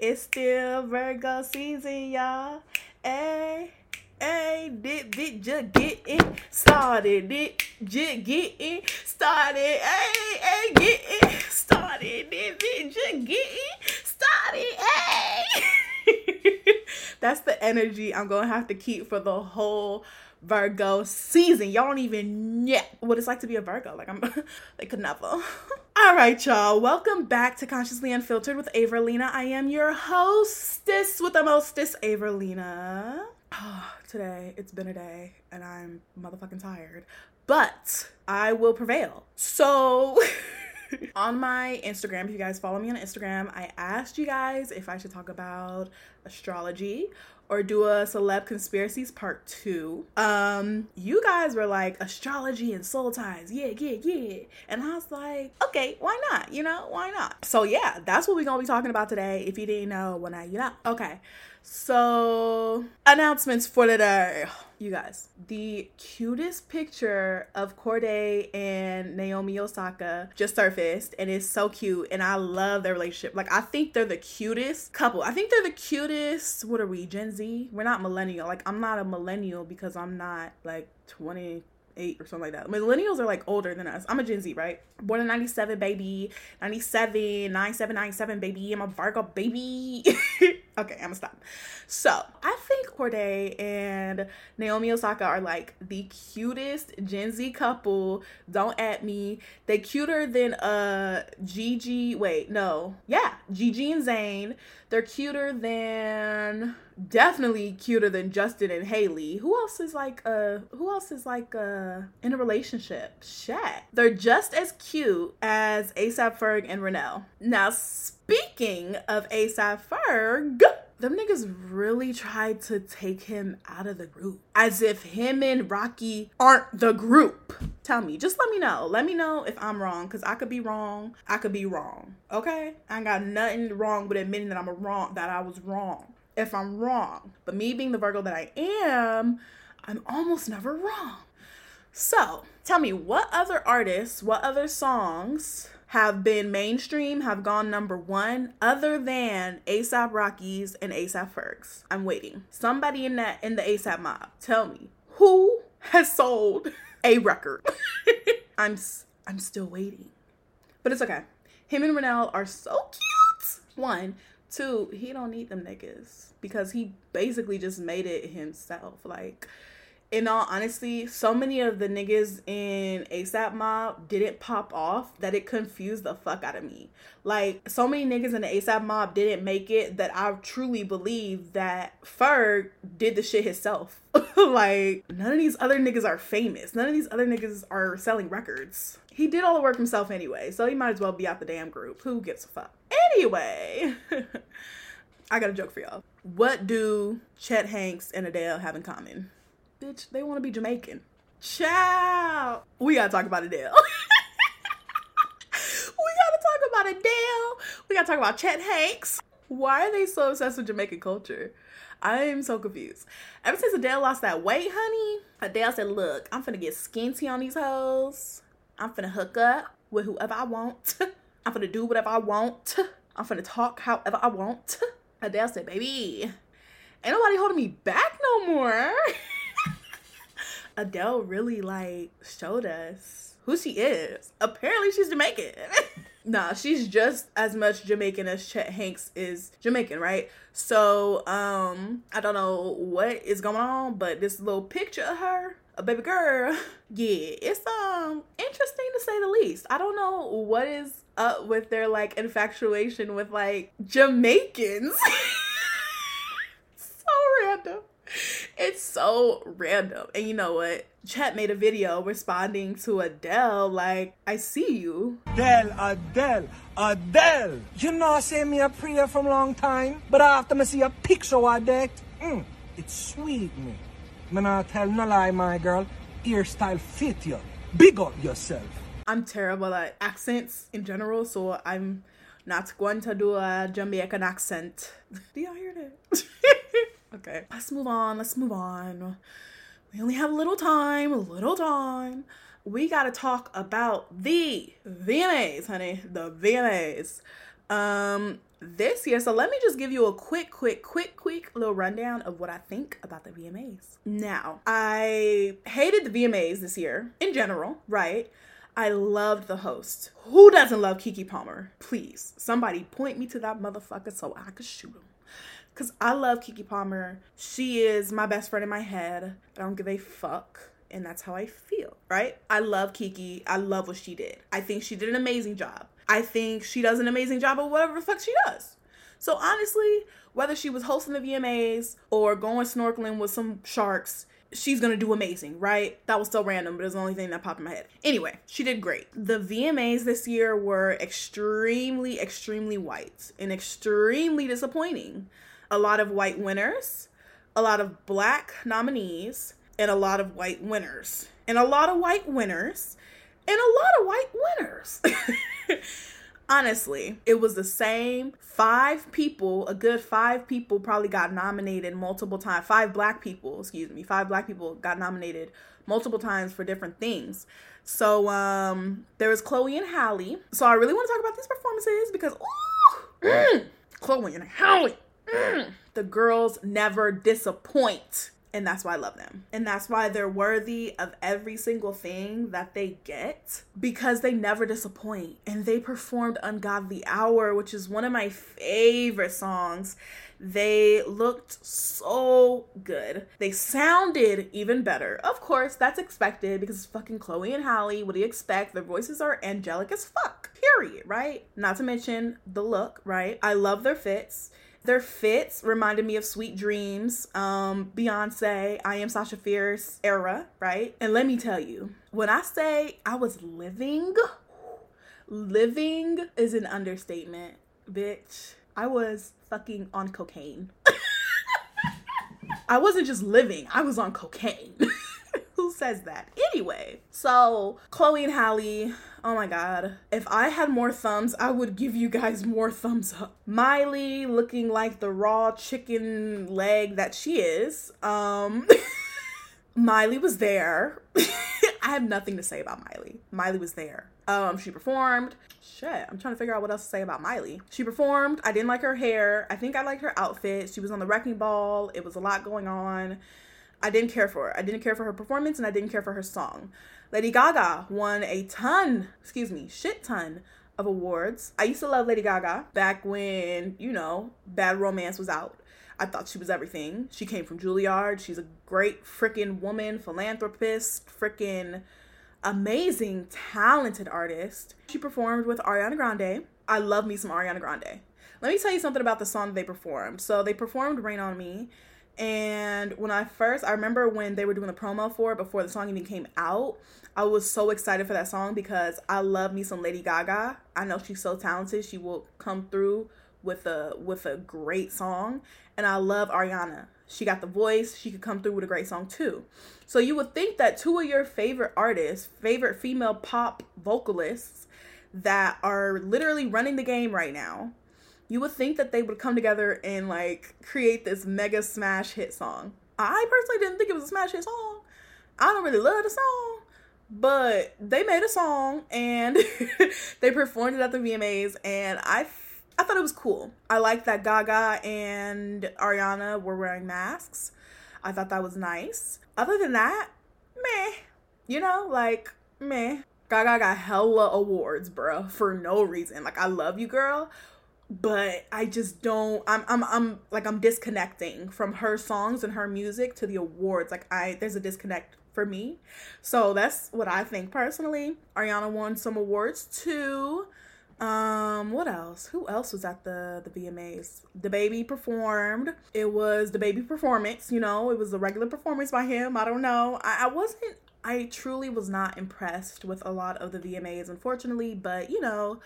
It's still Virgo season, y'all. Hey. Hey, did did just get it started? Did just get it started? Hey, hey, get it started? Did did just get it started? Hey, that's the energy I'm gonna have to keep for the whole Virgo season. Y'all don't even know what it's like to be a Virgo. Like I'm, like never. All right, y'all. Welcome back to Consciously Unfiltered with Averilina. I am your hostess with the mostest, Averilina. Oh, today it's been a day and I'm motherfucking tired, but I will prevail. So, on my Instagram, if you guys follow me on Instagram, I asked you guys if I should talk about astrology or do a celeb conspiracies part two. Um, you guys were like astrology and soul ties, yeah, yeah, yeah. And I was like, okay, why not? You know, why not? So yeah, that's what we're gonna be talking about today. If you didn't know, when I you know. Okay. So, announcements for today. You guys, the cutest picture of Cordae and Naomi Osaka just surfaced and it's so cute and I love their relationship. Like I think they're the cutest couple. I think they're the cutest. What are we? Gen Z? We're not millennial. Like I'm not a millennial because I'm not like 20 eight or something like that. Millennials are like older than us. I'm a Gen Z, right? Born in 97, baby. 97, 97, 97, baby. I'm a Virgo, baby. okay, I'm gonna stop. So, I think Cordae and Naomi Osaka are like the cutest Gen Z couple. Don't at me. They cuter than uh Gigi. Wait, no. Yeah, Gigi and Zayn. They're cuter than definitely cuter than Justin and Hailey. Who else is like uh who else is like uh in a relationship? Shaq. They're just as cute as ASAP Ferg and Renell. Now speaking of ASAP Ferg, them niggas really tried to take him out of the group as if him and Rocky aren't the group. Tell me, just let me know. Let me know if I'm wrong because I could be wrong. I could be wrong. Okay? I ain't got nothing wrong with admitting that I'm wrong, that I was wrong if I'm wrong. But me being the Virgo that I am, I'm almost never wrong. So tell me, what other artists, what other songs have been mainstream, have gone number one, other than ASAP Rockies and ASAP Fergs? I'm waiting. Somebody in that in the ASAP mob, tell me who has sold a record. I'm I'm still waiting, but it's okay. Him and Renell are so cute. One, two. He don't need them niggas because he basically just made it himself. Like, in all honesty, so many of the niggas in ASAP Mob didn't pop off that it confused the fuck out of me. Like, so many niggas in the ASAP Mob didn't make it that I truly believe that Ferg did the shit himself. like, none of these other niggas are famous. None of these other niggas are selling records. He did all the work himself anyway, so he might as well be out the damn group. Who gives a fuck? Anyway. I got a joke for y'all. What do Chet Hanks and Adele have in common? Bitch, they want to be Jamaican. Ciao. We gotta talk about Adele. we gotta talk about Adele. We gotta talk about Chet Hanks. Why are they so obsessed with Jamaican culture? I am so confused. Ever since Adele lost that weight, honey, Adele said, Look, I'm finna get skinty on these hoes. I'm finna hook up with whoever I want. I'm finna do whatever I want. I'm finna talk however I want. Adele said, baby, ain't nobody holding me back no more. Adele really like showed us who she is. Apparently she's Jamaican. nah, she's just as much Jamaican as Chet Hanks is Jamaican, right? So, um, I don't know what is going on, but this little picture of her, baby girl, yeah, it's um interesting to say the least. I don't know what is up with their like infatuation with like Jamaicans. so random. It's so random. And you know what? Chet made a video responding to Adele like, I see you. Adele, Adele, Adele. You know I me a prayer from long time, but after me see a picture of that, mm, it's sweet me. Me not tell no lie, my girl. Hairstyle fit you. Big up yourself. I'm terrible at accents in general, so I'm not going to do a Jamaican accent. Do y'all hear that? okay, let's move on. Let's move on. We only have a little time, a little time. We got to talk about the VMAs, honey. The VMAs. Um, this year. So let me just give you a quick, quick, quick, quick little rundown of what I think about the VMAs. Now, I hated the VMAs this year in general, right? I loved the host. Who doesn't love Keke Palmer? Please, somebody point me to that motherfucker so I could shoot him. Cause I love Keke Palmer. She is my best friend in my head. I don't give a fuck. And that's how I feel, right? I love Keke. I love what she did. I think she did an amazing job. I think she does an amazing job of whatever the fuck she does. So honestly, whether she was hosting the VMAs or going snorkeling with some sharks, she's gonna do amazing, right? That was so random, but it's the only thing that popped in my head. Anyway, she did great. The VMAs this year were extremely, extremely white and extremely disappointing. A lot of white winners, a lot of black nominees, and a lot of white winners. And a lot of white winners, and a lot of white winners. honestly, it was the same. Five people, a good five people probably got nominated multiple times. Five black people, excuse me, five black people got nominated multiple times for different things. So um there was Chloe and Halle. So I really want to talk about these performances because ooh, mm, Chloe and Halle. Mm, the girls never disappoint and that's why I love them. And that's why they're worthy of every single thing that they get because they never disappoint. And they performed Ungodly Hour, which is one of my favorite songs. They looked so good. They sounded even better. Of course, that's expected because it's fucking Chloe and Halle. What do you expect? Their voices are angelic as fuck. Period, right? Not to mention the look, right? I love their fits. Their fits reminded me of Sweet Dreams, um, Beyonce, I Am Sasha Fierce era, right? And let me tell you, when I say I was living, living is an understatement, bitch. I was fucking on cocaine. I wasn't just living, I was on cocaine. Who says that? Anyway, so Chloe and Halle, oh my god. If I had more thumbs, I would give you guys more thumbs up. Miley looking like the raw chicken leg that she is. Um Miley was there. I have nothing to say about Miley. Miley was there. Um, she performed. Shit, I'm trying to figure out what else to say about Miley. She performed. I didn't like her hair. I think I liked her outfit. She was on the wrecking ball. It was a lot going on. I didn't care for her. I didn't care for her performance and I didn't care for her song. Lady Gaga won a ton, excuse me, shit ton of awards. I used to love Lady Gaga back when, you know, Bad Romance was out. I thought she was everything. She came from Juilliard. She's a great freaking woman, philanthropist, freaking amazing, talented artist. She performed with Ariana Grande. I love me some Ariana Grande. Let me tell you something about the song they performed. So they performed Rain on Me and when I first, I remember when they were doing the promo for it before the song even came out, I was so excited for that song because I love me some Lady Gaga. I know she's so talented. She will come through with a with a great song, and I love Ariana. She got the voice. She could come through with a great song too. So you would think that two of your favorite artists, favorite female pop vocalists that are literally running the game right now, you would think that they would come together and like create this mega smash hit song. I personally didn't think it was a smash hit song. I don't really love the song, but they made a song and they performed it at the VMAs, and I I thought it was cool. I liked that Gaga and Ariana were wearing masks. I thought that was nice. Other than that, meh. You know, like meh. Gaga got hella awards, bruh, for no reason. Like I love you, girl, but I just don't I'm I'm I'm like I'm disconnecting from her songs and her music to the awards. Like I there's a disconnect for me. So that's what I think personally. Ariana won some awards too. Um, what else? Who else was at the the VMAs? DaBaby performed. It was DaBaby performance, you know, it was a regular performance by him. I don't know. I, I wasn't I truly was not impressed with a lot of the VMAs, unfortunately, but you know,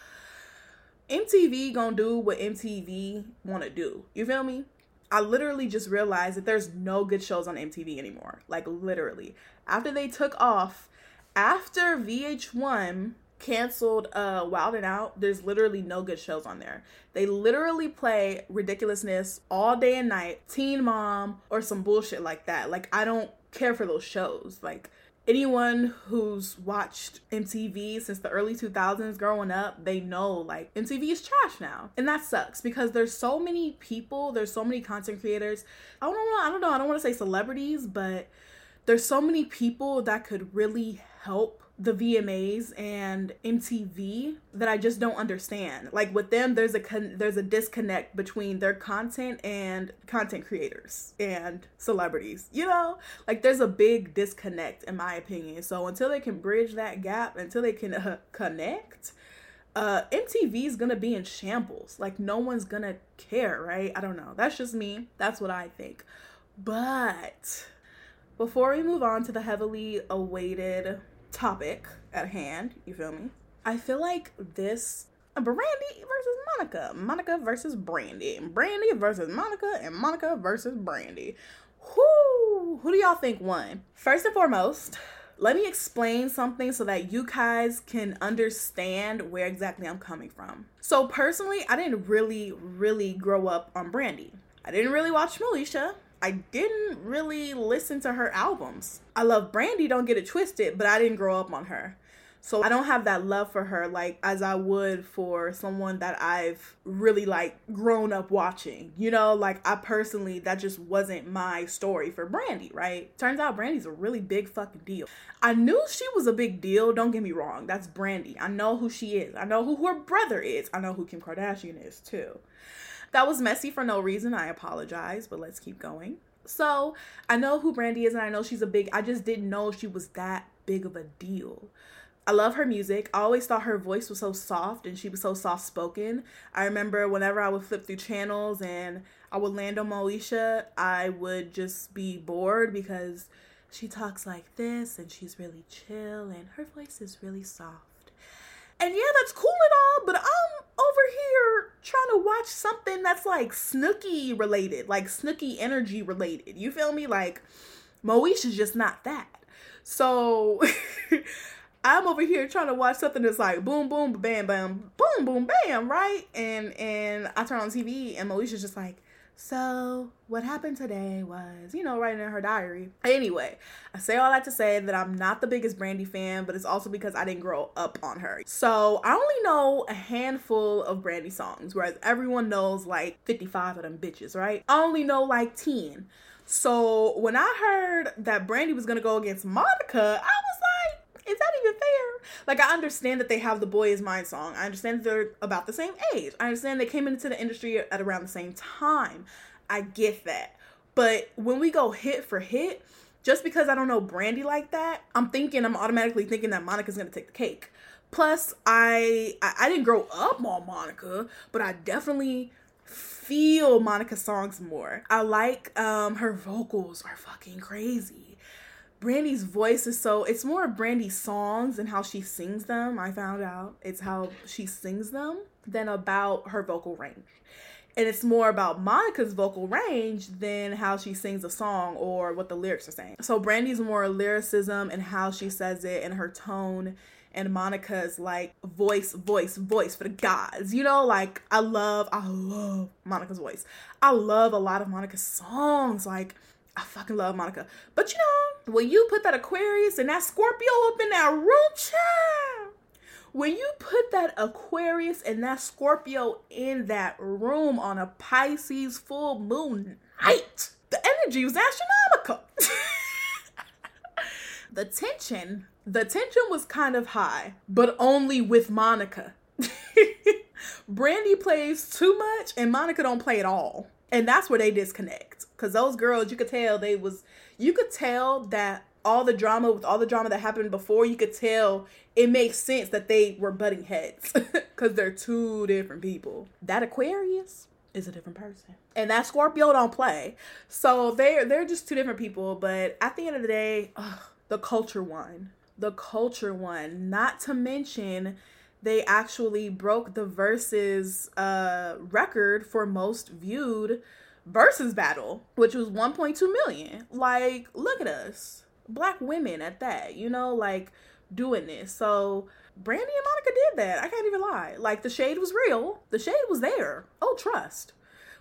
MTV gonna do what MTV wanna do. You feel me? I literally just realized that there's no good shows on MTV anymore. Like literally. After they took off, after VH1 canceled uh Wild and Out, there's literally no good shows on there. They literally play ridiculousness all day and night, Teen Mom or some bullshit like that. Like I don't care for those shows. Like anyone who's watched MTV since the early 2000s growing up, they know like MTV is trash now. And that sucks because there's so many people, there's so many content creators. I don't know, I don't know, I don't want to say celebrities, but there's so many people that could really help the VMAs and MTV that I just don't understand. Like with them, there's a con- there's a disconnect between their content and content creators and celebrities. You know, like there's a big disconnect in my opinion. So until they can bridge that gap, until they can uh, connect, uh, MTV is gonna be in shambles. Like no one's gonna care, right? I don't know. That's just me. That's what I think. But before we move on to the heavily awaited topic at hand, you feel me? I feel like this Brandy versus Monica, Monica versus Brandy, Brandy versus Monica, and Monica versus Brandy. Who who do y'all think won? First and foremost, let me explain something so that you guys can understand where exactly I'm coming from. So personally, I didn't really, really grow up on Brandy. I didn't really watch Moesha. I didn't really listen to her albums. I love Brandy, don't get it twisted, but I didn't grow up on her. So I don't have that love for her like as I would for someone that I've really like grown up watching. You know, like I personally that just wasn't my story for Brandy, right? Turns out Brandy's a really big fucking deal. I knew she was a big deal, don't get me wrong. That's Brandy. I know who she is. I know who her brother is. I know who Kim Kardashian is too. That was messy for no reason. I apologize, but let's keep going. So I know who Brandy is and I know she's a big, I just didn't know she was that big of a deal. I love her music. I always thought her voice was so soft and she was so soft spoken. I remember whenever I would flip through channels and I would land on Moesha, I would just be bored because she talks like this and she's really chill and her voice is really soft. And yeah, that's cool and all, but I'm over here trying to watch something that's like Snooki related, like Snooki energy related. You feel me? Like Moesha's just not that. So I'm over here trying to watch something that's like boom boom bam bam boom boom bam, right? And and I turn on TV and Moesha's just like so, what happened today was, you know, writing in her diary. Anyway, I say all that to say that I'm not the biggest Brandy fan, but it's also because I didn't grow up on her. So, I only know a handful of Brandy songs, whereas everyone knows like 55 of them bitches, right? I only know like 10. So, when I heard that Brandy was gonna go against Monica, I was like, is that even fair? Like, I understand that they have the Boy Is Mine song. I understand they're about the same age. I understand they came into the industry at around the same time. I get that. But when we go hit for hit, just because I don't know Brandy like that, I'm thinking, I'm automatically thinking that Monica's gonna take the cake. Plus, I, I, I didn't grow up on Monica, but I definitely feel Monica's songs more. I like um her vocals are fucking crazy. Brandy's voice is so it's more of Brandy's songs and how she sings them. I found out it's how she sings them than about her vocal range. And it's more about Monica's vocal range than how she sings a song or what the lyrics are saying. So Brandy's more lyricism and how she says it and her tone and Monica's like voice, voice, voice for the gods. You know, like I love, I love Monica's voice. I love a lot of Monica's songs. Like I fucking love Monica. But you know, when you put that Aquarius and that Scorpio up in that room, child, when you put that Aquarius and that Scorpio in that room on a Pisces full moon night, the energy was astronomical. the tension, the tension was kind of high, but only with Monica. Brandy plays too much and Monica don't play at all. And that's where they disconnect because those girls you could tell they was you could tell that all the drama with all the drama that happened before you could tell it makes sense that they were butting heads because they're two different people. That aquarius is a different person. And that scorpio don't play. So they're they're just two different people but at the end of the day ugh, the culture won the culture won not to mention they actually broke the Verzuz uh record for most viewed Verzuz battle, which was 1.2 million. Like, look at us. Black women at that, you know, like doing this. So Brandy and Monica did that. I can't even lie. Like the shade was real. The shade was there. Oh, trust.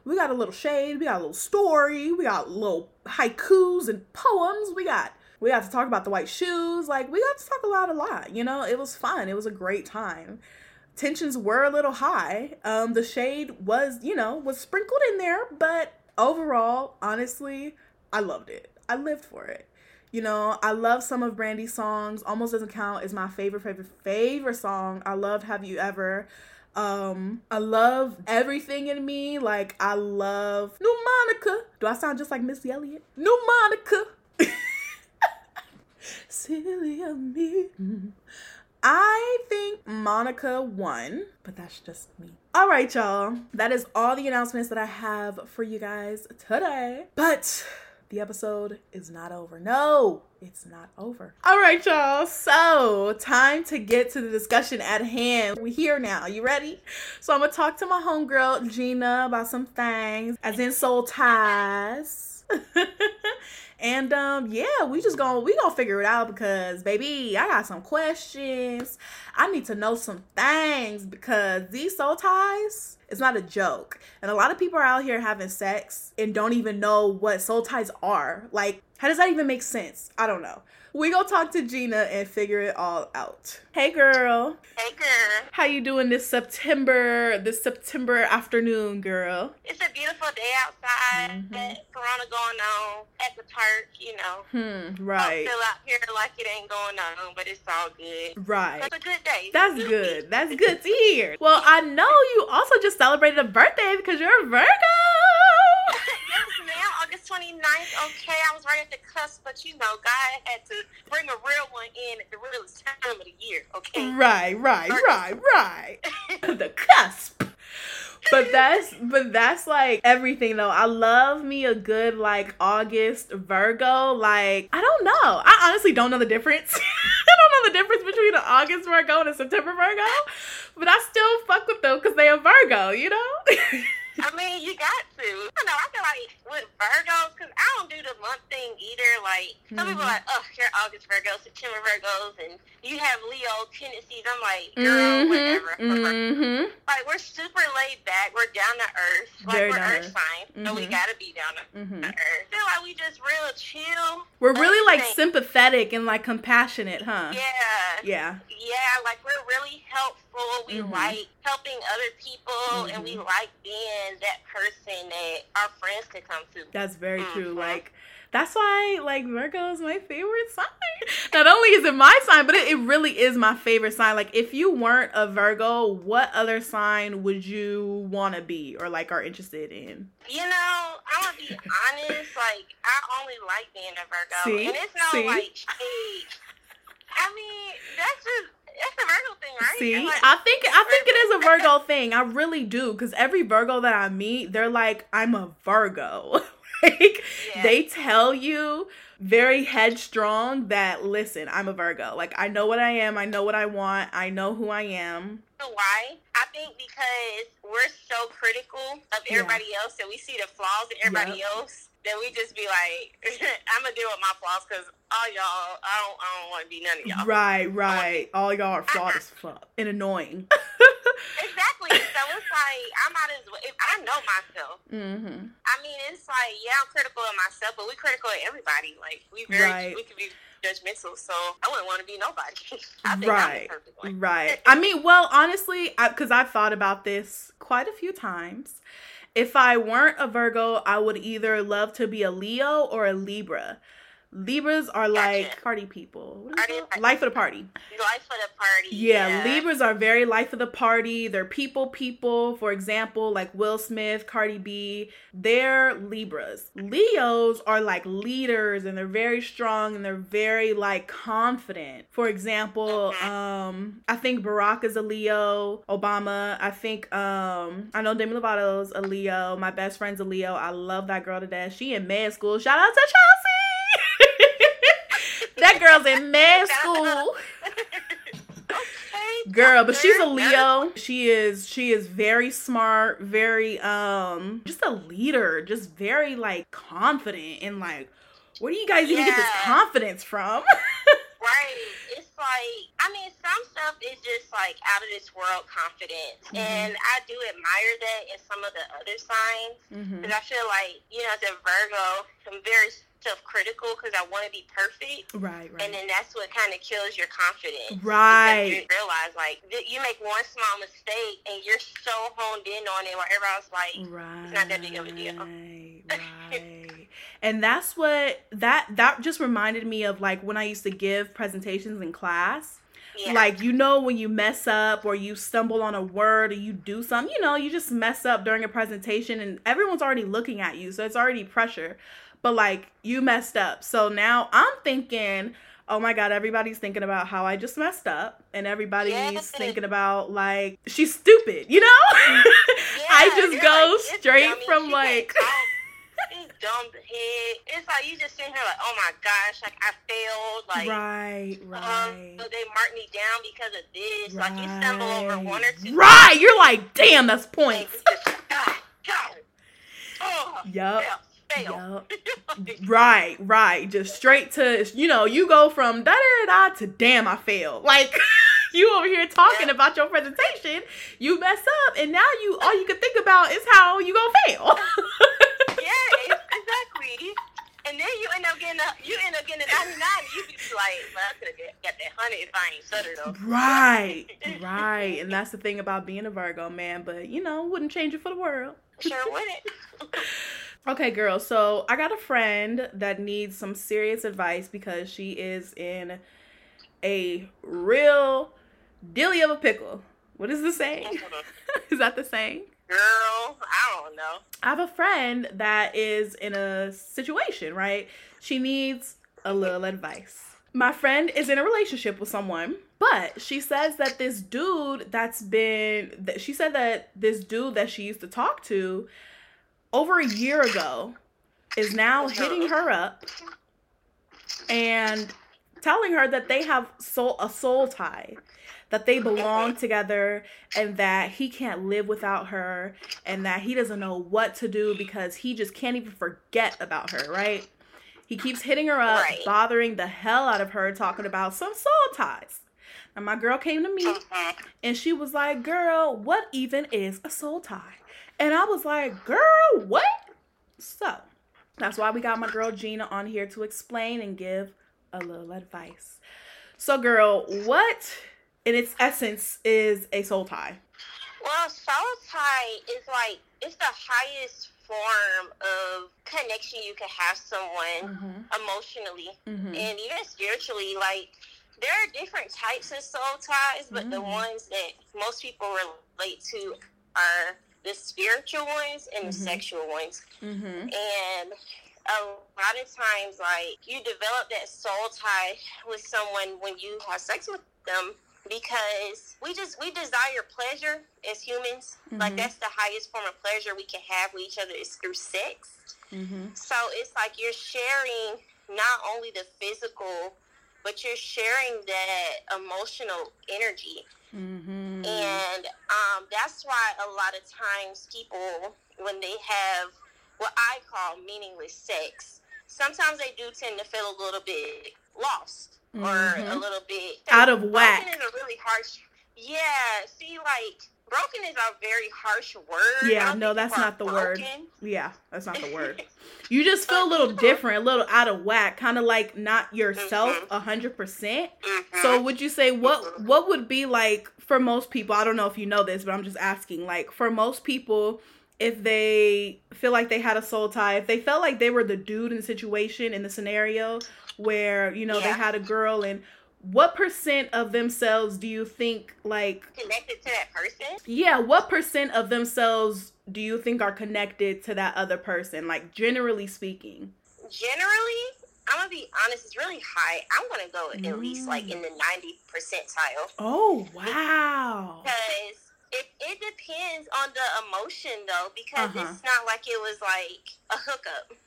We got a little shade. We got a little story. We got little haikus and poems. We got We got to talk about the white shoes. Like we got to talk about a lot. You know, it was fun. It was a great time. Tensions were a little high. Um, the shade was, you know, was sprinkled in there, but overall, honestly, I loved it. I lived for it. You know, I love some of Brandy's songs. Almost doesn't count is my favorite, favorite, favorite song. I loved Have You Ever. Um, I love everything in me. Like I love New Monica. Do I sound just like Missy Elliott? New Monica. Silly of me. I think Monica won, but that's just me. All right, y'all. That is all the announcements that I have for you guys today. But the episode is not over. No, it's not over. All right, y'all. So, time to get to the discussion at hand. We're here now. You ready? So, I'm gonna talk to my homegirl Gina about some things, as in soul ties. and um yeah we just gonna we gonna figure it out because baby i got some questions. I need to know some things because these soul ties it's not a joke. And a lot of people are out here having sex and don't even know what soul ties are. Like how does that even make sense i don't know we gonna talk to Gina and figure it all out. Hey girl. Hey girl. How you doing this September this September afternoon, girl? It's a beautiful day outside. Mm-hmm. Corona going on at the park, you know. Hmm, right. Still out here like it ain't going on, but it's all good. Right. That's a good day. That's good. good. That's good to hear. Well, I know you also just celebrated a birthday because you're a Virgo. Ma'am. August 29th. Okay, I was right at the cusp, but you know, God had to bring a real one in at the realest time of the year. Okay. Right, right, right, right. the cusp. But that's but that's like everything though. I love me a good like August Virgo. Like I don't know. I honestly don't know the difference. I don't know the difference between an August Virgo and a September Virgo. But I still fuck with them because they are Virgo, you know? I mean, you got to. I don't know. I feel like with Virgos, because I don't do the month thing either. Like some mm-hmm. people are like, oh, you're August Virgos, September Virgos, and you have Leo tendencies. I'm like, girl, mm-hmm. whatever. Mm-hmm. Like we're super laid back. We're down to earth. Like Very we're earth signs, so we mm-hmm. gotta be down to, mm-hmm. earth. I feel like we just real chill. We're really like sympathetic and like compassionate, huh? Yeah. Yeah. Yeah. Like we're really helpful. We mm-hmm. like helping other people, and we like being that person that our friends could come to. That's very mm-hmm. true. Like that's why like Virgo is my favorite sign. Not only is it my sign, but it, it, really is my favorite sign. Like if you weren't a Virgo, what other sign would you want to be or like are interested in? You know, I'm gonna be honest. Like I only like being a Virgo, See? and it's not See? like. I mean, that's just it's a Virgo thing, right? See, like, I think I think it is a Virgo thing. I really do, because every Virgo that I meet, they're like, "I'm a Virgo." like yeah. they tell you very headstrong that listen, I'm a Virgo. Like I know what I am. I know what I want. I know who I am. Why? I think because we're so critical of everybody yeah. else and we see the flaws in everybody yep. else then we just be like, I'm gonna deal with my flaws because all y'all, I don't, I don't want to be none of y'all. Right, right. All y'all are flawed as fuck and annoying. exactly. So it's like I might as well. If I know myself. Mm-hmm. I mean, it's like yeah, I'm critical of myself, but we critical of everybody. Like we very, right. we can be judgmental, so I wouldn't want to be nobody. right, right. I mean, well, honestly, because I've thought about this quite a few times. If I weren't a Virgo, I would either love to be a Leo or a Libra. Libras are like gotcha. party people. life of the party. Life of the party. Yeah, yeah, Libras are very life of the party. They're people people. For example, like Will Smith, Cardi B, they're Libras. Leos are like leaders and they're very strong and they're very like confident. For example, mm-hmm. um I think Barack is a Leo, Obama, I think um I know Demi Lovato's a Leo, my best friend's a Leo. I love that girl to death. She in med school. Shout out to Chelsea that girl's in med school. Girl, but she's a Leo. She is she is very smart, very um just a leader, just very like confident and like where do you guys even get this confidence from? right. Like, I mean, some stuff is just like out of this world confidence, mm-hmm. and I do admire that in some of the other signs because mm-hmm. I feel like you know, as a Virgo, I'm very self-critical because I want to be perfect. Right, right. And then that's what kind of kills your confidence. Right. You realize like you make one small mistake and you're so honed in on it, while everybody's like, right. it's not that big of a deal. Right. and that's what that that just reminded me of like when I used to give presentations in class. Yeah. Like you know when you mess up or you stumble on a word or you do something, you know, you just mess up during a presentation and everyone's already looking at you, so it's already pressure but like you messed up. So now I'm thinking, oh my god, everybody's thinking about how I just messed up, and everybody's yes. thinking about like she's stupid, you know? Yeah, I just go like, straight from like. Dumb head. It's like you just sitting here like, oh my gosh, like I failed, like right, um, right. Um, so they marked me down because of this. Right. Like you stumble over one or two. Right, you're like, damn, that's points. Just, God, God. Oh, yep. Fail. Yep. right, right. Just straight to you know, you go from da da da to damn I failed. Like you over here talking yeah. about your presentation, you mess up, and now you all you can think about is how you gonna fail. yeah, And then you end up getting a, you end up getting a 99. You be like, well, I could have got that hundred if I ain't stuttered though. Right, right. And that's the thing about being a Virgo, man. But you know, wouldn't change it for the world. Sure wouldn't. Okay, girl. So I got a friend that needs some serious advice because she is in a real dilly of a pickle. What is the saying? is that the saying? Girl, I don't know. I have a friend that is in a situation, right? She needs a little advice. My friend is in a relationship with someone, but she says that this dude that's been that she said that this dude that she used to talk to over a year ago is now hitting her up and telling her that they have soul a soul tie that they belong together and that he can't live without her and that he doesn't know what to do because he just can't even forget about her, right? He keeps hitting her up, right. bothering the hell out of her, talking about some soul ties. And my girl came to me uh-huh. and she was like, Girl, what even is a soul tie? And I was like, girl, what? So that's why we got my girl Gina on here to explain and give a little advice. So, girl, what in its essence is a soul tie? Well, soul tie is like it's the highest form of connection you can have someone mm-hmm. emotionally mm-hmm. and even spiritually. Like there are different types of soul ties, but mm-hmm. the ones that most people relate to are the spiritual ones and the mm-hmm. sexual ones. Mm-hmm. And a lot of times, like, you develop that soul tie with someone when you have sex with them because we just we desire pleasure as humans mm-hmm. like that's the highest form of pleasure we can have with each other is through sex mm-hmm. so it's like you're sharing not only the physical but you're sharing that emotional energy Mm-hmm. And um, that's why a lot of times people, when they have what I call meaningless sex, sometimes they do tend to feel a little bit lost mm-hmm. or a little bit out of whack. Broken Is a really harsh. Yeah. See, like broken is a very harsh word. Yeah, no, that's not the broken. word. Yeah, that's not the word. You just feel a little different, a little out of whack, kind of like not yourself mm-hmm. a hundred percent. Mm-hmm. So would you say what mm-hmm. what would be like for most people? I don't know if you know this, but I'm just asking. Like for most people, if they feel like they had a soul tie, if they felt like they were the dude in the situation in the scenario where you know yeah. they had a girl and what percent of themselves do you think like connected to that person? Yeah, what percent of themselves do you think are connected to that other person? Like generally speaking. Generally, I'm gonna be honest, it's really high. I'm gonna go mm. at least like in the 90 percentile. Oh wow. Because it, it depends on the emotion though, because uh-huh. it's not like it was like a hookup.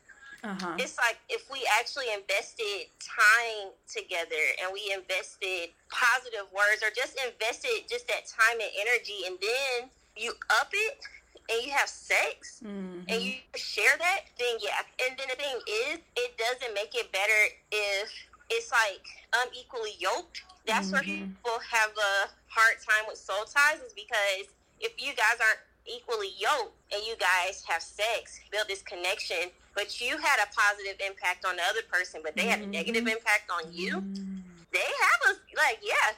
Uh-huh. It's like if we actually invested time together and we invested positive words or just invested just that time and energy and then you up it and you have sex mm-hmm. and you share that, then yeah. And then the thing is, it doesn't make it better if it's like unequally yoked That's where Mhm. people have a hard time with soul ties is because if you guys aren't equally yoked and you guys have sex, build this connection, but you had a positive impact on the other person, but they had a negative Mhm. impact on you, Mm. they have a like, yeah,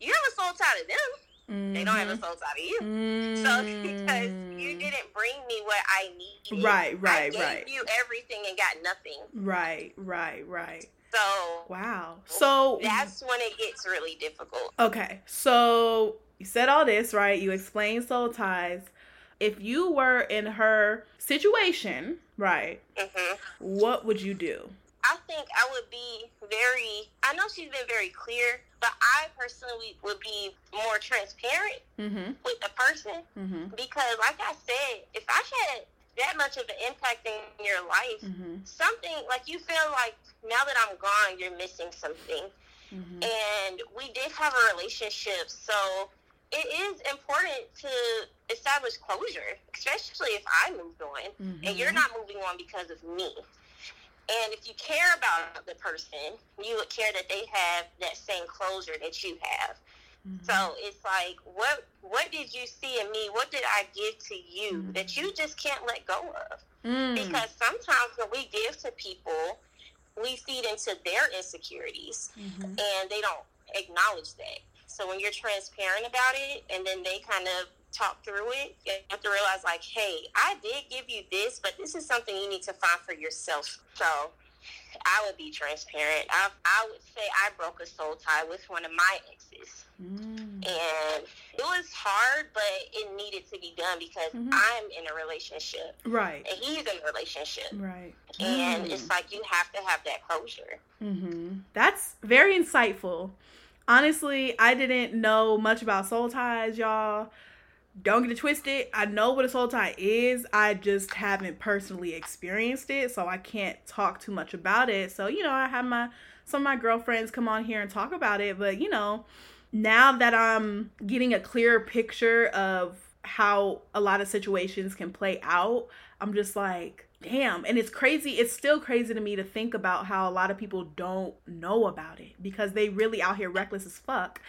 you have a soul tie to them. They don't have a soul tie to you. Mm. So because you didn't bring me what I needed, Right, right, I gave right. you everything and got nothing. Right, right, right. So Wow. So that's when it gets really difficult. Okay, so you said all this, right? You explained soul ties. If you were in her situation, right, hmm what would you do? I think I would be very. I know she's been very clear, but I personally would be more transparent Mm-hmm. with the person Mm-hmm. because, like I said, if I had that much of an impact in your life, Mm-hmm. something like you feel like now that I'm gone, you're missing something. Mm-hmm. and we did have a relationship so it is important to establish closure especially if i moved on and you're not moving on because of me and if you care about the person you would care that they have that same closure that you have Mm-hmm. so it's like what what did you see in me what did i give to you that you just can't let go of Mm. because sometimes when we give to people we feed into their insecurities Mhm. and they don't acknowledge that. So when you're transparent about it and then they kind of talk through it, you have to realize like, hey, I did give you this, but this is something you need to find for yourself. So I would be transparent. I, I would say I broke a soul tie with one of my exes. Mm. And it was hard, but it needed to be done because Mhm. I'm in a relationship Right, and he's in a relationship. right. And it's like you have to have that closure. Mm-hmm. That's very insightful. Honestly, I didn't know much about soul ties, y'all. Don't get it twisted. I know what a soul tie is. I just haven't personally experienced it, so I can't talk too much about it. So, you know, I have my some of my girlfriends come on here and talk about it, but you know, now that I'm getting a clearer picture of how a lot of situations can play out, I'm just like, damn. And it's crazy. It's still crazy to me to think about how a lot of people don't know about it because they really out here reckless as fuck.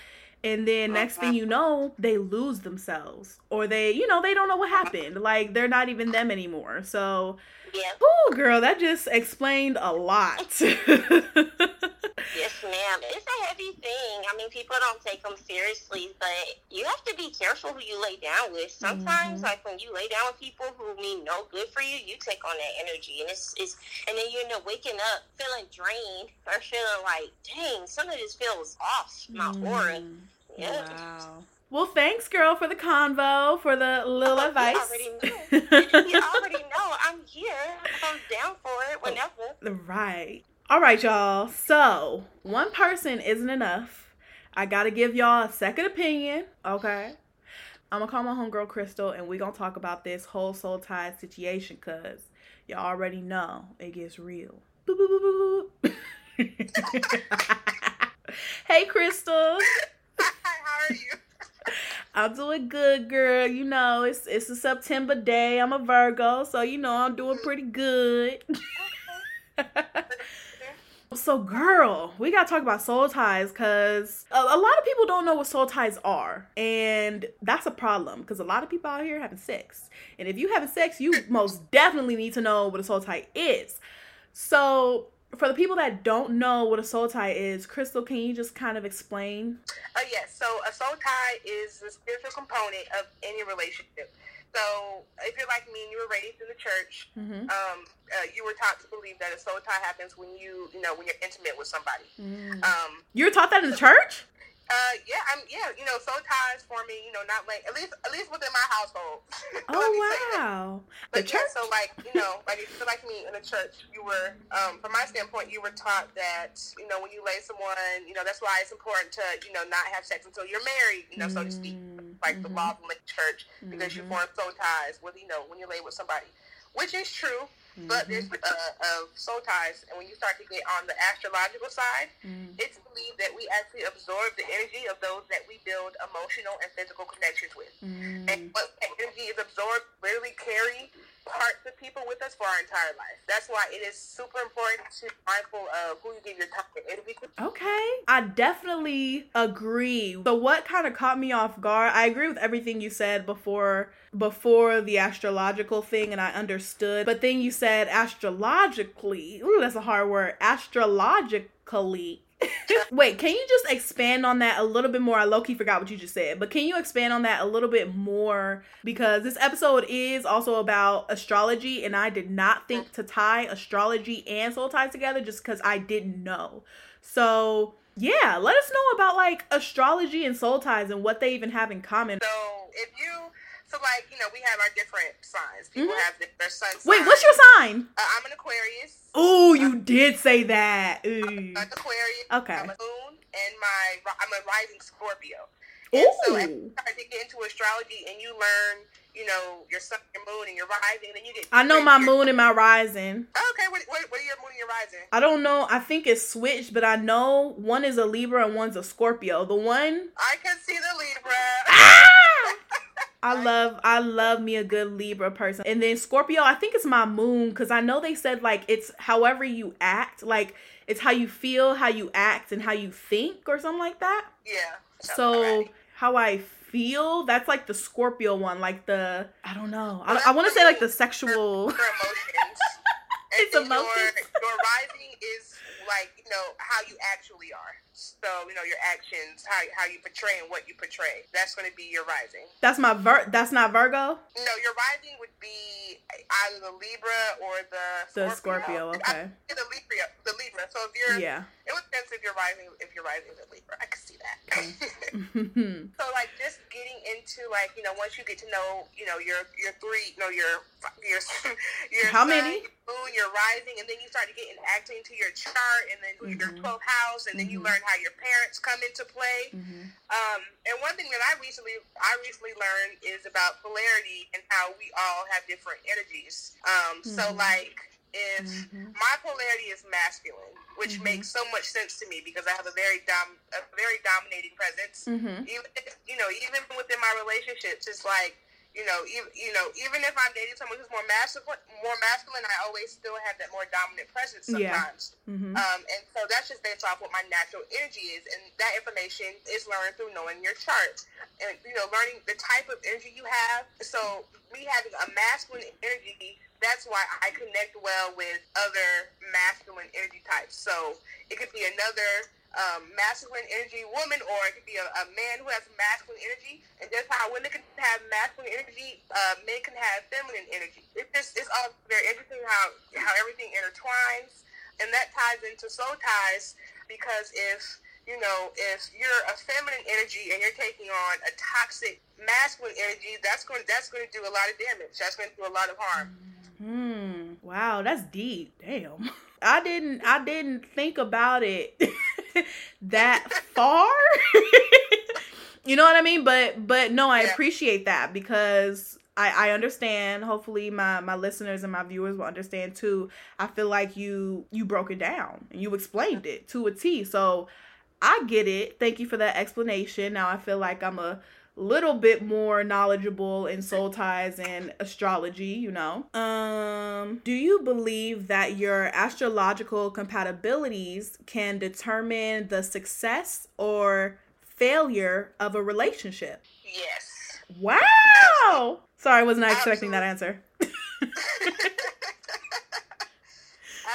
And then next thing you know, they lose themselves or they, you know, they don't know what happened. Like they're not even them anymore. So, Yeah. oh, girl, that just explained a lot. Yes, ma'am. It's a heavy thing. I mean, people don't take them seriously, but you have to be careful who you lay down with. Sometimes, Mhm. like when you lay down with people who mean no good for you, you take on that energy, and it's it's, and then you end up waking up feeling drained or feeling like, dang, some of this feels off my aura. Yeah. Wow. Well, thanks, girl, for the convo, for the little Oh, you advice. already you already know I'm here. I'm down for it whenever. Right. All right, y'all. So, one person isn't enough. I got to give y'all a second opinion, okay? I'm going to call my homegirl Crystal and we're going to talk about this whole soul tie situation because y'all already know it gets real. Boop, boop, boop, boop, boop. hey, Crystal. Are you? I'm doing good, girl. You know, it's it's a September day. I'm a Virgo, so you know I'm doing pretty good. so, girl, we gotta talk about soul ties because a, a lot of people don't know what soul ties are, and that's a problem because a lot of people out here having sex, and if you having sex, you most definitely need to know what a soul tie is. So, for the people that don't know what a soul tie is, Crystal, can you just kind of explain? Uh, yes, so a soul tie is the spiritual component of any relationship. So if you're like me and you were raised in the church, Mm-hmm. um, uh, you were taught to believe that a soul tie happens when you, you know, when you're intimate with somebody. Mm. Um, You were taught that in the church? Uh, yeah, I'm, yeah, you know, soul ties for me, you know, not like at least, at least within my household. Oh me say that. wow! The But yeah, church. so like you know, like if you're like me in the church, you were, um, from my standpoint, you were taught that you know when you lay someone, you know that's why it's important to you know not have sex until you're married, you know, so to speak, Mm, like the law of the church, because you mhm, form soul ties with you know when you lay with somebody, which is true. But there's uh, of soul ties, and when you start to get on the astrological side, mhm. it's believed that we actually absorb the energy of those that we build emotional and physical connections with. Mm, And what energy is absorbed literally carry parts of people with us for our entire life. That's why it is super important to be mindful of who you give your time to. Okay. I definitely agree. So what kind of caught me off guard? I agree with everything you said before before the astrological thing and I understood. But then you said astrologically. Ooh, that's a hard word. Astrologically. Wait, can you just expand on that a little bit more? I low key forgot what you just said, but can you expand on that a little bit more? Because this episode is also about astrology, and I did not think to tie astrology and soul ties together just because I didn't know. So, yeah, let us know about like astrology and soul ties and what they even have in common. So if you, so like you know, we have our different signs. People Mhm. have their, sun. Wait, what's your sign? Uh, I'm an Aquarius. Oh, you did say that. Ooh. I'm an Aquarius. Okay. I'm a moon, and my I'm a rising Scorpio. And so as you start to get into astrology and you learn, you know, your sun, your moon, and your rising, then you get. I know my moon and my rising. Okay, what, what, what are your moon and your rising? I don't know. I think it's switched, but I know one is a Libra and one's a Scorpio. The one I can see the Libra. Ah! I love I love me a good Libra person. And then Scorpio, I think it's my moon cuz I know they said like it's however you act, like it's how you feel, how you act and how you think or something like that. Yeah. So alrighty. how I feel, that's like the Scorpio one, like the I don't know. I, Well, I want to say like the sexual your emotions. It's emotions. Your, your rising is like you know how you actually are. So you know your actions, how how you portray and what you portray. That's going to be your rising. That's my Vir that's not Virgo. No, your rising would be either the Libra or the The Scorpio, okay. I, the Libra, the Libra. So if you're, Yeah. it would depend if you're rising, if you're rising the Libra. I can see that. Mhm. So like just getting into like you know once you get to know you know your your three you know your your your How sun, many? your moon your rising and then you start to get in acting to your chart and then your Mhm. 12th house and then you Mhm. learn how your parents come into play. Mhm. Um, and one thing that I recently I recently learned is about polarity and how we all have different energies. Um, so Mhm. like if Mhm. my polarity is masculine, which Mhm. makes so much sense to me because I have a very dom a very dominating presence Mhm. even you know, even within my relationships, it's like, you know, even you know, even if I'm dating someone who's more masculine, more masculine, I always still have that more dominant presence Yeah. sometimes. Mhm. Um, and so that's just based off what my natural energy is, and that information is learned through knowing your chart and you know, learning the type of energy you have. So me having a masculine energy. That's why I connect well with other masculine energy types. So it could be another um, masculine energy woman, or it could be a, a man who has masculine energy. And just how women can have masculine energy, uh, men can have feminine energy. It's just it's all very interesting how how everything intertwines, and that ties into soul ties because if you know if you're a feminine energy and you're taking on a toxic masculine energy, that's going that's going to do a lot of damage. That's going to do a lot of harm. Hmm. Wow, that's deep. Damn. I didn't I didn't think about it that far. you know what I mean? But but no, I appreciate that because I, I understand. Hopefully my, my listeners and my viewers will understand too. I feel like you you broke it down and you explained it to a T. So I get it. Thank you for that explanation. Now I feel like I'm a little bit more knowledgeable in soul ties and astrology, you know. Um, do you believe that your astrological compatibilities can determine the success or failure of a relationship? Yes. Wow. Sorry, I was not expecting that answer.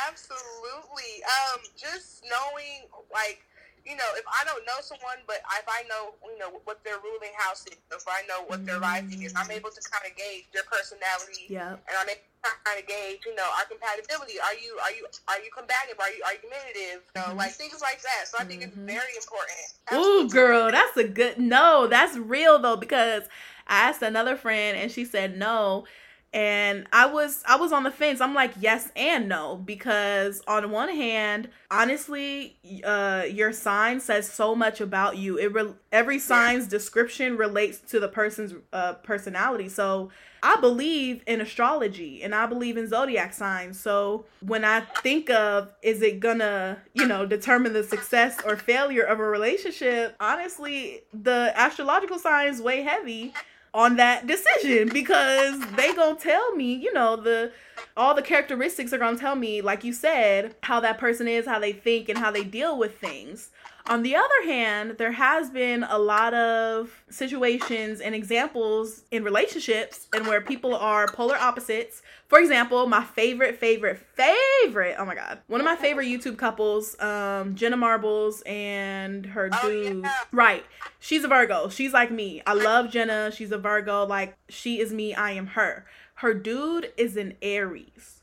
Absolutely. Um, just knowing, like, you know, if I don't know someone, but if I know, you know, what their ruling house is, if I know what their rising is, I'm able to kind of gauge their personality, Yep. and I'm able to kind of gauge, you know, our compatibility. Are you, are you, are you combative? Are you argumentative? You know, Mhm. like things like that. So I think Mhm. it's very important. Ooh, girl, that's a good no. That's real though because I asked another friend and she said no, and I was I was on the fence. I'm like yes and no because on one hand, honestly, uh, your sign says so much about you. It re- every sign's description relates to the person's uh, personality. So I believe in astrology and I believe in zodiac signs. So when I think of is it gonna, you know, determine the success or failure of a relationship, honestly, the astrological signs weigh heavy. On that decision because they gonna tell me, you know, the all the characteristics are gonna tell me, like you said, how that person is, how they think, and how they deal with things. On the other hand, there has been a lot of situations and examples in relationships and where people are polar opposites. For example, my favorite, favorite, favorite, oh my god, one of my favorite YouTube couples, um, Jenna Marbles and her Oh, dude. yeah. Right. She's a Virgo. She's like me. I love Jenna. She's a Virgo. Like, she is me, I am her. Her dude is an Aries.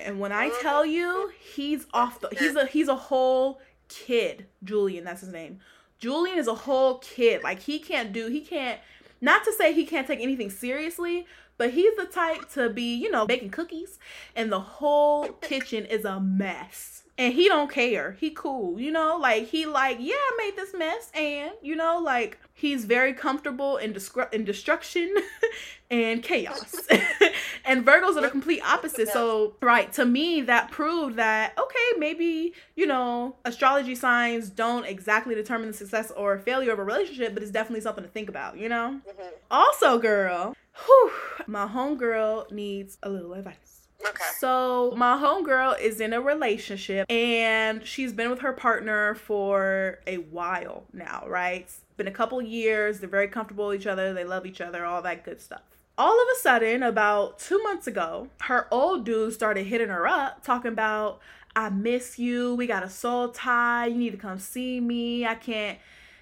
And when I tell you, he's off the he's a he's a whole kid. Julien, that's his name. Julien is a whole kid. Like he can't do he can't not to say he can't take anything seriously, but he's the type to be, you know, baking cookies and the whole kitchen is a mess. And he don't care. He cool, you know? Like he like, yeah, I made this mess and, you know, like he's very comfortable in discru- in destruction and chaos. and Virgos are the complete opposite. So, right, to me that proved that okay, maybe, you know, astrology signs don't exactly determine the success or failure of a relationship, but it's definitely something to think about, you know? Mhm. Also, girl, whew, my homegirl needs a little advice. So, my homegirl is in a relationship and she's been with her partner for a while now, right? It's been a couple years. They're very comfortable with each other. They love each other, all that good stuff. All of a sudden, about two months ago, her old dude started hitting her up, talking about, I miss you. We got a soul tie. You need to come see me. I can't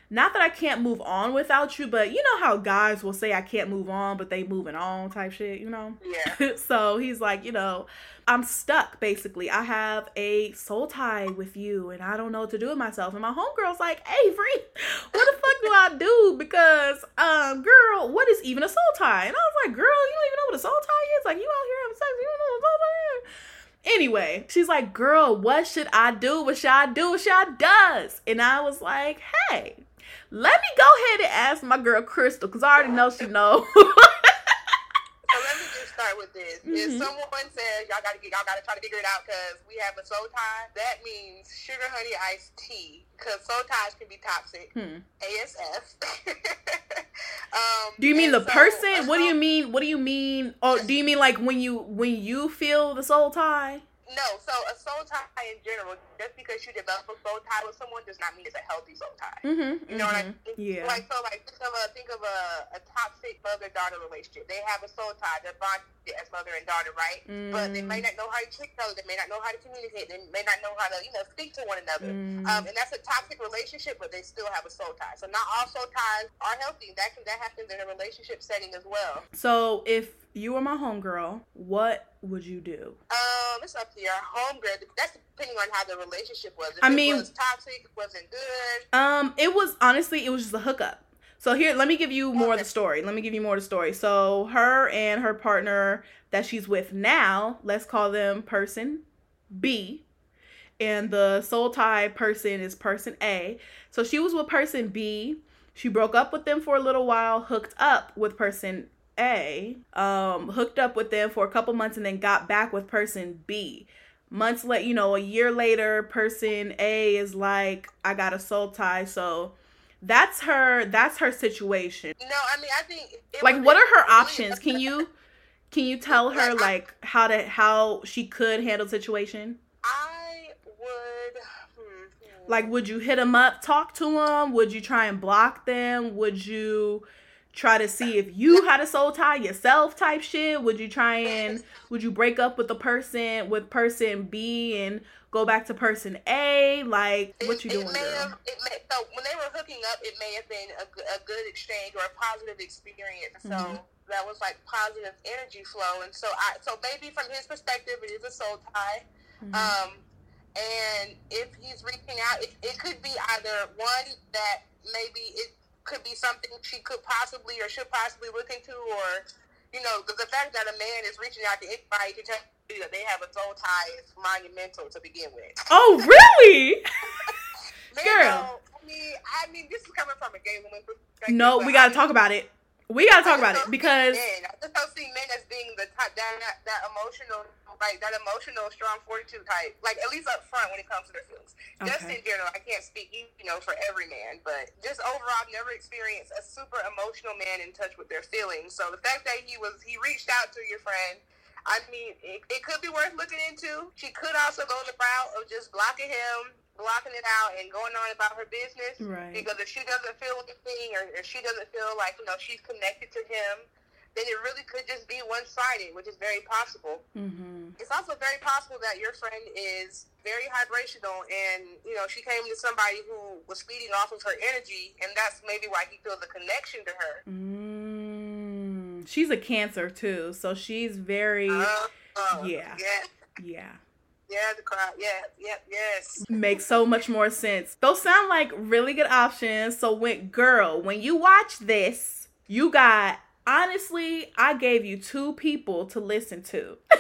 not that I can't move on without you, but you know how guys will say I can't move on, but they moving on type shit, you know? Yeah. so he's like, you know, I'm stuck basically. I have a soul tie with you and I don't know what to do with myself. And my homegirl's like, Avery, what the fuck do I do? Because, um, girl, what is even a soul tie? And I was like, girl, you don't even know what a soul tie is? Like, you out here having sex, you don't know what a soul tie is? Anyway, she's like, girl, what should I do? What should I do? What should I does? And I was like, hey, let me go ahead and ask my girl Crystal, because I already know she know. So let me just start with this. If Mhm. someone says y'all gotta get, y'all gotta try to figure it out because we have a soul tie, that means sugar honey iced tea because soul ties can be toxic. Hmm. ASF. um, Do you mean the so person? What do you mean? What do you mean? Oh, do you mean like when you when you feel the soul tie? No, so a soul tie in general, just because you develop a soul tie with someone does not mean it's a healthy soul tie. Mm-hmm. You know what I mean? Yeah. Like so, like think of a think of a, a toxic mother daughter relationship. They have a soul tie. They're bonded as mother and daughter, right? But they may Mm. not know how to treat each other. They may not know how to communicate. They may not know how to you know speak to one another. Mm. Um, and that's a toxic relationship, but they still have a soul tie. So not all soul ties are healthy. That can that happens in a relationship setting as well. So if you were my homegirl, what would you do? Um, it's up to your homegirl. That's depending on how the relationship was. If I it mean- was toxic, it wasn't good. Um, it was honestly, it was just a hookup. So here, let me give you more of the story. Let me give you more of the story. So her and her partner that she's with now, let's call them person B, and the soul tie person is person A. So she was with person B. She broke up with them for a little while, hooked up with person A, um, hooked up with them for a couple months, and then got back with person B months later, you know, a year later, person A is like, I got a soul tie. So that's her that's her situation. No, I mean I think Like what are her options? Can you can you tell her like how to how she could handle the situation? I would. Hmm, hmm. Like would you hit them up, talk to them? Would you try and block them? Would you try to see if you had a soul tie yourself type shit? Would you try and would you break up with the person with person B and go back to person A? Like what you It- doing, it may girl? Have, it may, so when they were hooking up, it may have been a good exchange or a positive experience. So Mhm. that was like positive energy flow, and so I so maybe from his perspective, it is a soul tie. Mhm. Um, and if he's reaching out, it, it could be either one that maybe it could be something she could possibly or should possibly look into, or you know, the, the fact that a man is reaching out to anybody to tell you that they have a soul tie is monumental to begin with. Oh really? Man, Girl. no, I mean, I mean, this is coming from a gay woman. No, we gotta talk about it. We gotta talk about it because men. I just don't see men as being the type that, that that emotional, like that emotional, strong fortitude type. Like at least up front when it comes to their feelings. Just in general, I can't speak, you you know, for every man, but just overall, I've never experienced a super emotional man in touch with their feelings. So the fact that he was, he reached out to your friend. I mean, it, it could be worth looking into. She could also go the route of just blocking him, blocking it out, and going on about her business. Right. Because if she doesn't feel anything, or if she doesn't feel like you know she's connected to him, then it really could just be one sided, which is very possible. Mhm. It's also very possible that your friend is very vibrational, and you know she came to somebody who was feeding off of her energy, and that's maybe why he feels a connection to her. Mm. She's a cancer too, so she's very Uh, uh, Yeah. yeah, yeah. Yeah, the crowd, yeah, yeah, yes. Makes so much more sense. Those sound like really good options. So when girl, when you watch this, you got honestly, I gave you two people to listen to.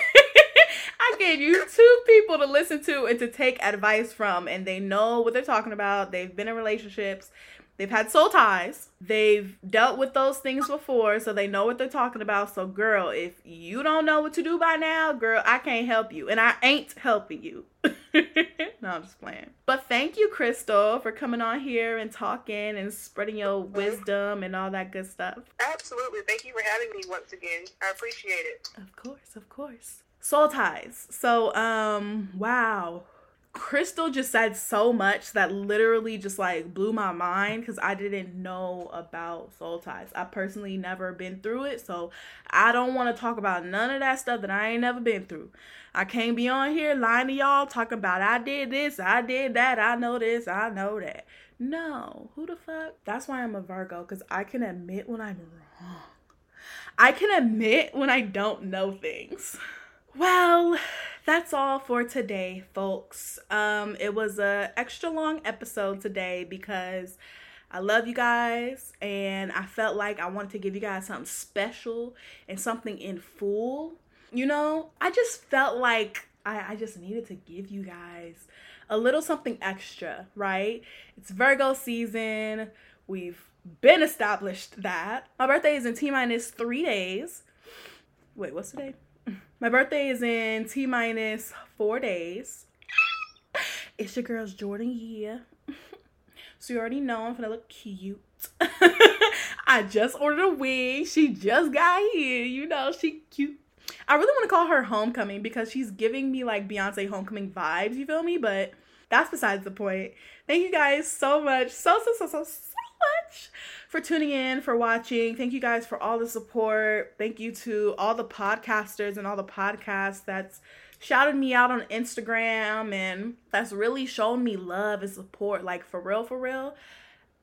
I gave you two people to listen to and to take advice from, and they know what they're talking about. They've been in relationships, they've had soul ties, they've dealt with those things before, so they know what they're talking about. So, girl, if you don't know what to do by now, girl, I can't help you, and I ain't helping you. no, I'm just playing. But thank you, Crystal, for coming on here and talking and spreading your wisdom and all that good stuff. Absolutely. Thank you for having me once again. I appreciate it. Of course, of course. Soul ties. So, um, wow. Crystal just said so much that literally just like blew my mind because I didn't know about soul ties. I personally never been through it, so I don't want to talk about none of that stuff that I ain't never been through. I can't be on here lying to y'all talking about I did this, I did that, I know this, I know that. No, who the fuck? That's why I'm a Virgo because I can admit when I'm wrong. I can admit when I don't know things. Well, that's all for today, folks. Um, it was a extra long episode today because I love you guys and I felt like I wanted to give you guys something special and something in full. You know, I just felt like I, I just needed to give you guys a little something extra, right? It's Virgo season. We've been established that. My birthday is in T minus three days. Wait, what's today? My birthday is in T minus four days. It's your girl's Jordan year. So you already know I'm gonna look cute. I just ordered a wig. She just got here. You know, she cute. I really want to call her homecoming because she's giving me like Beyonce homecoming vibes, you feel me? But that's besides the point. Thank you guys so much. So so so so so much for tuning in, for watching. Thank you guys for all the support. Thank you to all the podcasters and all the podcasts that's shouted me out on Instagram and that's really shown me love and support. Like for real, for real.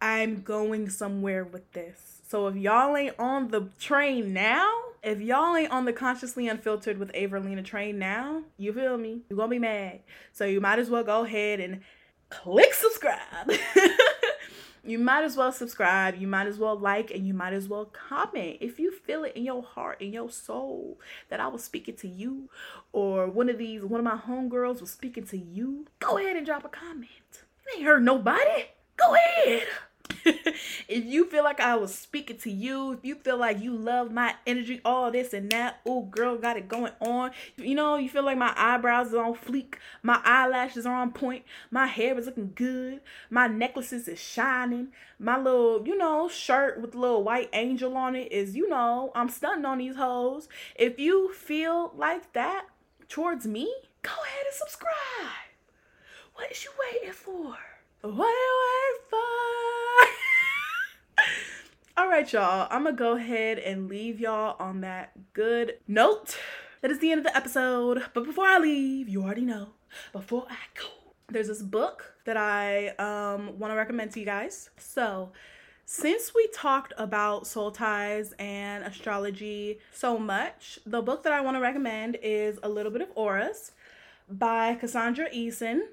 I'm going somewhere with this. So if y'all ain't on the train now, if y'all ain't on the consciously unfiltered with Averilina train now, you feel me? You're gonna be mad. So you might as well go ahead and click subscribe. you might as well subscribe. You might as well like and you might as well comment. If you feel it in your heart, in your soul, that I was speaking to you, or one of these, one of my homegirls was speaking to you, go ahead and drop a comment. It ain't hurt nobody. Go ahead. if you feel like I was speaking to you, if you feel like you love my energy, all this and that, oh girl, got it going on. You know, you feel like my eyebrows are on fleek, my eyelashes are on point, my hair is looking good, my necklaces is shining, my little, you know, shirt with little white angel on it is, you know, I'm stunting on these hoes. If you feel like that towards me, go ahead and subscribe. What is you waiting for? What waiting for? All right, y'all. I'm gonna go ahead and leave y'all on that good note. That is the end of the episode. But before I leave, you already know. Before I go, there's this book that I um, want to recommend to you guys. So, since we talked about soul ties and astrology so much, the book that I want to recommend is A Little Bit of Auras by Cassandra Eason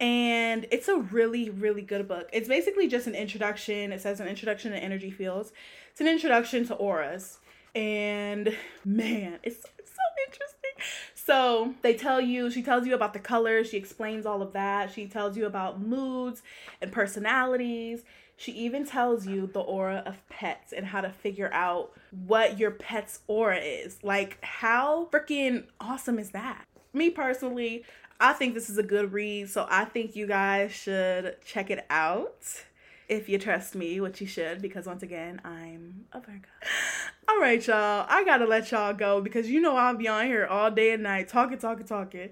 and it's a really really good book. It's basically just an introduction. It says an introduction to energy fields. It's an introduction to auras. And man it's, it's so interesting. So they tell you she tells you about the colors. She explains all of that. She tells you about moods and personalities. She even tells you the aura of pets and how to figure out what your pet's aura is. Like, how freaking awesome is that? Me personally, I think this is a good read, so I think you guys should check it out if you trust me, which you should, because once again, I'm a Virgo. All right, y'all. I gotta let y'all go because you know I'll be on here all day and night talking, talking, talking.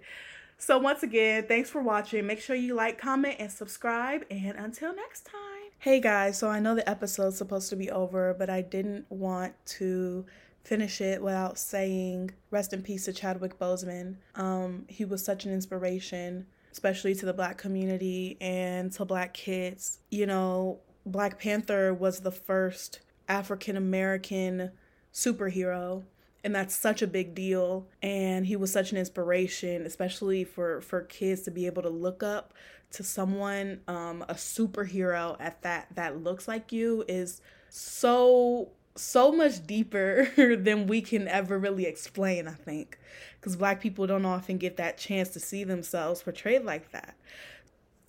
So, once again, thanks for watching. Make sure you like, comment, and subscribe. And until next time. Hey guys, so I know the episode's supposed to be over, but I didn't want to finish it without saying rest in peace to Chadwick Boseman. Um, he was such an inspiration, especially to the black community and to black kids. You know, Black Panther was the first African American superhero and that's such a big deal and he was such an inspiration especially for for kids to be able to look up to someone um a superhero at that that looks like you is so so much deeper than we can ever really explain, I think. Because black people don't often get that chance to see themselves portrayed like that.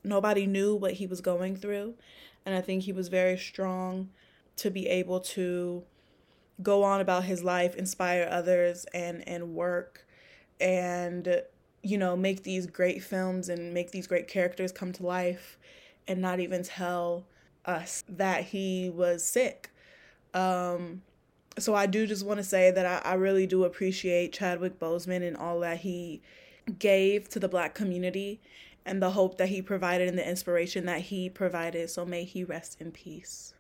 Nobody knew what he was going through. And I think he was very strong to be able to go on about his life, inspire others, and, and work and, you know, make these great films and make these great characters come to life and not even tell us that he was sick um, so I do just want to say that I, I really do appreciate Chadwick Boseman and all that he gave to the black community and the hope that he provided and the inspiration that he provided. So may he rest in peace.